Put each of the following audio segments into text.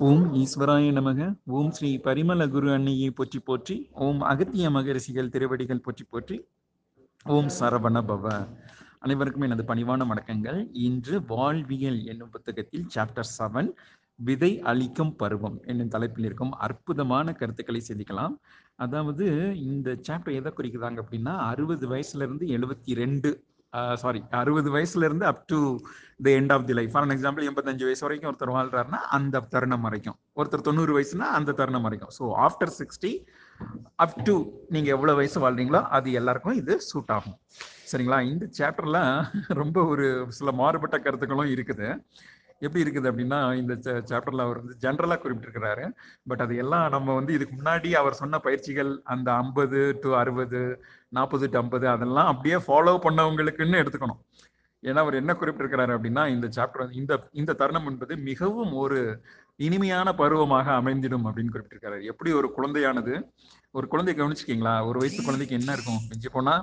ஓம் ஈஸ்வராய நமக. ஓம் ஸ்ரீ பரிமள குரு அன்னையை போற்றி போற்றி ஓம் அகத்திய மகரிஷிகள் திருவடிகள் போற்றி போற்றி ஓம் சரவண பவ. அனைவருக்கும் எனது பணிவான வணக்கங்கள். இன்று வாழ்வியல் என்னும் புத்தகத்தில் சாப்டர் செவன் விதை அளிக்கும் பருவம் என்னும் தலைப்பில் இருக்கும் அற்புதமான கருத்துக்களை சிந்திக்கலாம் அதாவது இந்த சாப்டர் எதை குறிக்கிறாங்க அப்படின்னா அறுபது வயசுல இருந்து எழுபத்தி ரெண்டு சாரி அறுபது வயசுல இருந்து up to the end of the life for example எண்பத்தஞ்சு வயசு வரைக்கும் ஒருத்தர் வாழ்றாருன்னா அந்த தருணம் வரைக்கும். ஒருத்தர் தொண்ணூறு வயசுனா அந்த தருணம் வரைக்கும். So after sixty up to நீங்க எவ்வளவு வயசு வாழ்றீங்களோ அது எல்லாருக்கும் இது சூட் ஆகும். சரிங்களா? இந்த சாப்டர்ல ரொம்ப ஒரு சில மாறுபட்ட கருத்துக்களும் இருக்குது. எப்படி இருக்குது அப்படின்னா இந்த சாப்டர்ல அவர் வந்து ஜென்ரலா குறிப்பிட்டிருக்கிறாரு. பட் அது எல்லாம் நம்ம வந்து இதுக்கு முன்னாடி அவர் சொன்ன பயிற்சிகள் அந்த ஐம்பது டு அறுபது நாற்பது டு ஐம்பது அதெல்லாம் அப்படியே ஃபாலோ பண்ணவங்களுக்குன்னு எடுத்துக்கணும். ஏன்னா அவர் என்ன குறிப்பிட்டிருக்கிறாரு அப்படின்னா இந்த சாப்டர் இந்த இந்த தருணம் என்பது மிகவும் ஒரு இனிமையான பருவமாக அமைந்திடும் அப்படின்னு குறிப்பிட்டிருக்காரு எப்படி ஒரு குழந்தையானது ஒரு குழந்தை கவனிச்சுக்கீங்களா? ஒரு வயசு குழந்தைக்கு என்ன இருக்கும்? மிஞ்சி போனா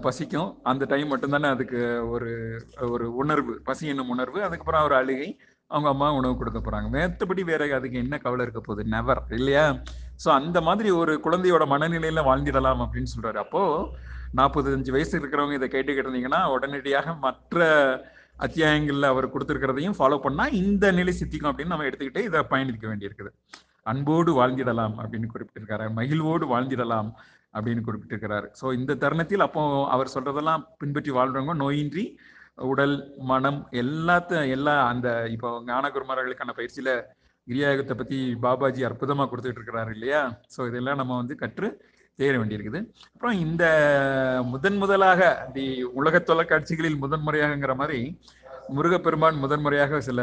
பசிக்கும். அந்த டைம் மட்டும்தானே அதுக்கு ஒரு ஒரு உணர்வு. பசி என்னும் உணர்வு. அதுக்கப்புறம் ஒரு அழுகை. அவங்க அம்மா உணவு கொடுக்க போறாங்க. மேத்தபடி வேற அதுக்கு என்ன கவலை இருக்க போகுது? நெவர் இல்லையா? ஸோ அந்த மாதிரி ஒரு குழந்தையோட மனநிலையில வாழ்ந்திடலாம் அப்படின்னு சொல்றாரு. அப்போ நாற்பத்தஞ்சு வயசு இருக்கிறவங்க இதை கேட்டு கேட்டிருந்தீங்கன்னா உடனடியாக மற்ற அத்தியாயங்களில் அவர் கொடுத்துருக்கிறதையும் ஃபாலோ பண்ணால் இந்த நிலை சித்திக்கும் அப்படின்னு நம்ம எடுத்துக்கிட்டே இதை பயணிக்க வேண்டியிருக்குது. அன்போடு வாழ்ந்திடலாம் அப்படின்னு குறிப்பிட்டிருக்காரு. மகிழ்வோடு வாழ்ந்திடலாம். அப்படின்னு குறிப்பிட்டிருக்கிறார். ஸோ இந்த தருணத்தில் அப்போ அவர் சொல்றதெல்லாம் பின்பற்றி வாழ்றவங்க நோயின்றி உடல் மனம் எல்லாத்த எல்லா அந்த இப்போ ஞானகுருமார்களுக்கான பயிற்சியில கிரியாயுகத்தை பத்தி பாபாஜி அற்புதமா கொடுத்துட்டு இருக்கிறாரு இல்லையா? ஸோ இதெல்லாம் நம்ம வந்து கற்று தேர வேண்டியிருக்குது. அப்புறம் இந்த முதன் முதலாக தி உலக தொலைக்காட்சிகளில் முதன் முறையாகங்கிற மாதிரி முருகப்பெருமான் முதன்முறையாக சில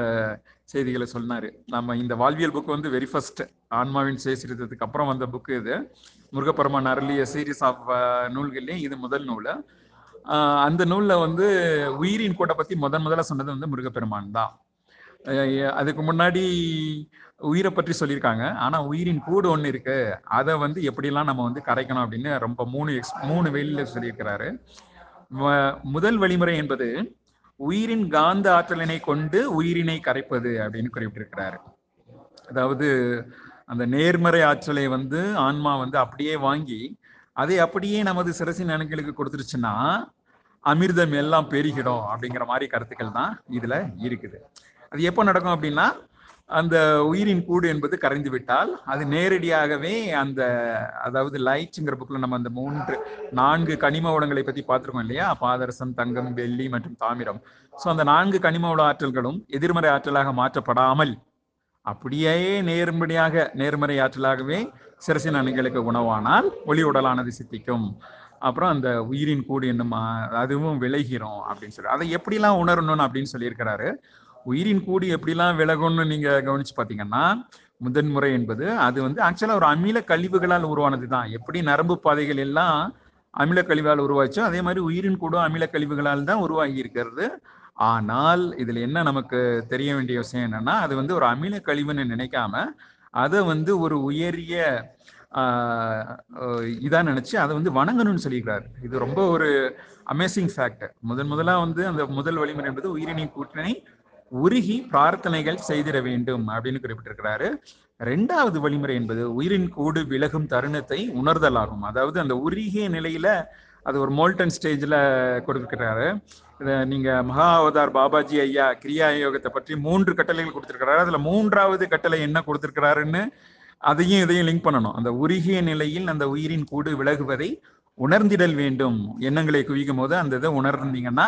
செய்திகளை சொன்னாரு. நம்ம இந்த வாழ்வியல் புக் வந்து வெரி ஃபர்ஸ்ட் ஆன்மாவின் சேசிரித்ததுக்கு அப்புறம் வந்த புக்கு இது. முருகப்பெருமான் அருளிய சீரீஸ் ஆஃப் uh, நூல்கள்லேயும் இது முதல் நூல். அந்த நூலில் வந்து உயிரின் கூட்டை பற்றி முதன் முதல்ல சொன்னது வந்து முருகப்பெருமான் தான். அதுக்கு முன்னாடி உயிரை பற்றி சொல்லியிருக்காங்க. ஆனால் உயிரின் கூடு ஒன்று இருக்கு. அதை வந்து எப்படிலாம் நம்ம வந்து கரைக்கணும் அப்படின்னு ரொம்ப மூணு எக்ஸ் மூணு வெளியில சொல்லியிருக்கிறாரு. முதல் வழிமுறை என்பது உயிரின் காந்த ஆற்றலினை கொண்டு உயிரினை கரைப்பது அப்படின்னு குறிப்பிட்டிருக்கிறாரு. அதாவது அந்த நேர்மறை ஆற்றலை வந்து ஆன்மா வந்து அப்படியே வாங்கி அதை அப்படியே நமது சிரசின் அணுக்களுக்கு கொடுத்துருச்சுன்னா அமிர்தம் எல்லாம் பெருகிடும் அப்படிங்கிற மாதிரி கருத்துக்கள் தான் இதுல இருக்குது. அது எப்போ நடக்கும் அப்படின்னா அந்த உயிரின் கூடு என்பது கரைந்து விட்டால் அது நேரடியாகவே அந்த அதாவது லைட்ங்கிற புக்கில் நம்ம அந்த மூன்று நான்கு கனிம உடங்களை பற்றி பார்த்துருக்கோம் இல்லையா? பாதரசம் தங்கம் வெள்ளி மற்றும் தாமிரம். ஸோ அந்த நான்கு கனிம உட ஆற்றல்களும் எதிர்மறை ஆற்றலாக மாற்றப்படாமல் அப்படியே நேர்மறையாக நேர்மறை ஆற்றலாகவே சிரசின் அணுகளுக்கு உணவானால் ஒளி உடலானது சித்திக்கும். அப்புறம் அந்த உயிரின் கூடு என்னும் அதுவும் விளைகிறோம் அப்படின்னு சொல்லி அதை எப்படிலாம் உணரணும் அப்படின்னு சொல்லியிருக்கிறாரு. உயிரின் கூடு எப்படிலாம் விலகும்னு நீங்க கவனிச்சு பார்த்தீங்கன்னா முதன்முறை என்பது அது வந்து ஆக்சுவலா ஒரு அமில கழிவுகளால் உருவானது தான். எப்படி நரம்பு பாதைகள் எல்லாம் அமில கழிவால் உருவாச்சோ அதே மாதிரி உயிரின் கூடும் அமில கழிவுகளால் தான் உருவாகி இருக்கிறது. ஆனால் இதுல என்ன நமக்கு தெரிய வேண்டிய விஷயம் என்னன்னா அது வந்து ஒரு அமில கழிவுன்னு நினைக்காம அதை வந்து ஒரு உயரிய இதா நினைச்சு அதை வந்து வணங்கணும்னு சொல்லியிருக்கிறாரு இது ரொம்ப ஒரு அமேசிங் ஃபேக்ட் முதன் முதலா வந்து அந்த முதல் வழிமுறை என்பது உயிரினை கூட்டினை உருகி பிரார்த்தனைகள் செய்திட வேண்டும் அப்படின்னு குறிப்பிட்டிருக்கிறாரு. ரெண்டாவது வழிமுறை என்பது உயிரின் கூடு விலகும் தருணத்தை உணர்தலாகும். அதாவது அந்த உருகிய நிலையில அது ஒரு மோல்டன் ஸ்டேஜ்ல கொடுத்துருக்கிறாரு. இதை நீங்க மகா அவதார் பாபாஜி ஐயா கிரியா யோகத்தை பற்றி மூன்று கட்டளைகள் கொடுத்துருக்கிறாரு. அதுல மூன்றாவது கட்டளை என்ன கொடுத்துருக்கிறாருன்னு அதையும் இதையும் லிங்க் பண்ணணும். அந்த உருகிய நிலையில் அந்த உயிரின் கூடு விலகுவதை உணர்ந்திடல் வேண்டும். எண்ணங்களை குவிக்கும் போது அந்த இதை உணர்ந்தீங்கன்னா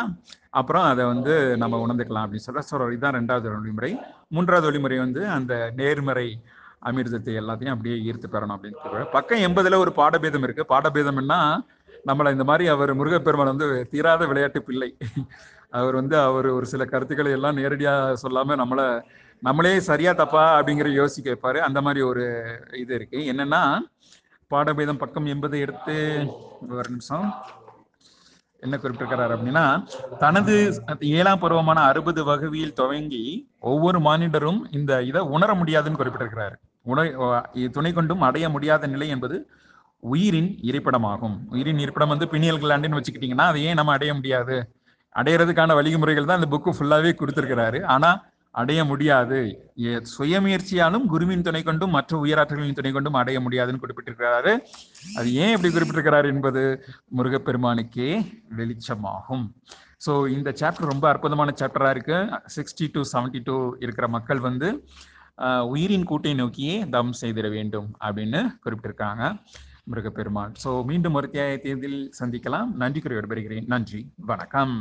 அப்புறம் அதை வந்து நம்ம உணர்ந்துக்கலாம் அப்படின்னு சொல்ற. சொல்ற இதுதான் ரெண்டாவது வழிமுறை. மூன்றாவது வழிமுறை வந்து அந்த நேர்மறை அமிர்தத்தை எல்லாத்தையும் அப்படியே ஈர்த்து பெறணும் அப்படின்னு சொல்றாரு பக்கம் எண்பதுல ஒரு பாடபேதம் இருக்கு. பாடபேதம்னா நம்மளை இந்த மாதிரி அவர் முருகப்பெருமான் வந்து தீராத விளையாட்டு பிள்ளை. அவர் வந்து அவர் ஒரு சில கருத்துக்களை எல்லாம் நேரடியாக சொல்லாம நம்மளை நம்மளே சரியா தப்பா அப்படிங்கிற யோசிக்க வைப்பாரு. அந்த மாதிரி ஒரு இது இருக்கு. என்னன்னா பாடபேதம் பக்கம் எண்பது எடுத்து ஒரு நிமிஷம். என்ன குறிப்பிட்டிருக்கிறார் அப்படின்னா தனது ஏழாம் பருவமான அறுபது வகுவியில் துவங்கி ஒவ்வொரு மானிடரும் இந்த இதை உணர முடியாதுன்னு குறிப்பிட்டிருக்கிறார். உண துணை கொண்டும் அடைய முடியாத நிலை என்பது உயிரின் இருப்பிடமாகும். உயிரின் இருப்பிடம் வந்து பிணியல் கிளாண்டுன்னு வச்சுக்கிட்டீங்கன்னா அதை ஏன் நம்ம அடைய முடியாது. அடையிறதுக்கான வழிமுறைகள் தான் இந்த புக்கு ஃபுல்லாவே கொடுத்துருக்கிறாரு. ஆனா அடைய முடியாது. சுயமுயற்சியாலும் குருவின் துணை கொண்டும் மற்ற உயராற்றல்களின் துணை கொண்டும் அடைய முடியாதுன்னு குறிப்பிட்டிருக்கிறாரு. அது ஏன் இப்படி குறிப்பிட்டிருக்கிறார் என்பது முருகப்பெருமானுக்கே வெளிச்சமாகும். ஸோ இந்த சாப்டர் ரொம்ப அற்புதமான சாப்டரா இருக்கு. சிக்ஸ்டி டு செவன்டி டூ இருக்கிற மக்கள் வந்து உயிரின் கூட்டை நோக்கியே தம் செய்திட வேண்டும் அப்படின்னு குறிப்பிட்டிருக்காங்க முருகப்பெருமான். ஸோ மீண்டும் ஒரு தேதியில் சந்திக்கலாம். நன்றி கூறி விடைபெறுகிறேன். நன்றி. வணக்கம்.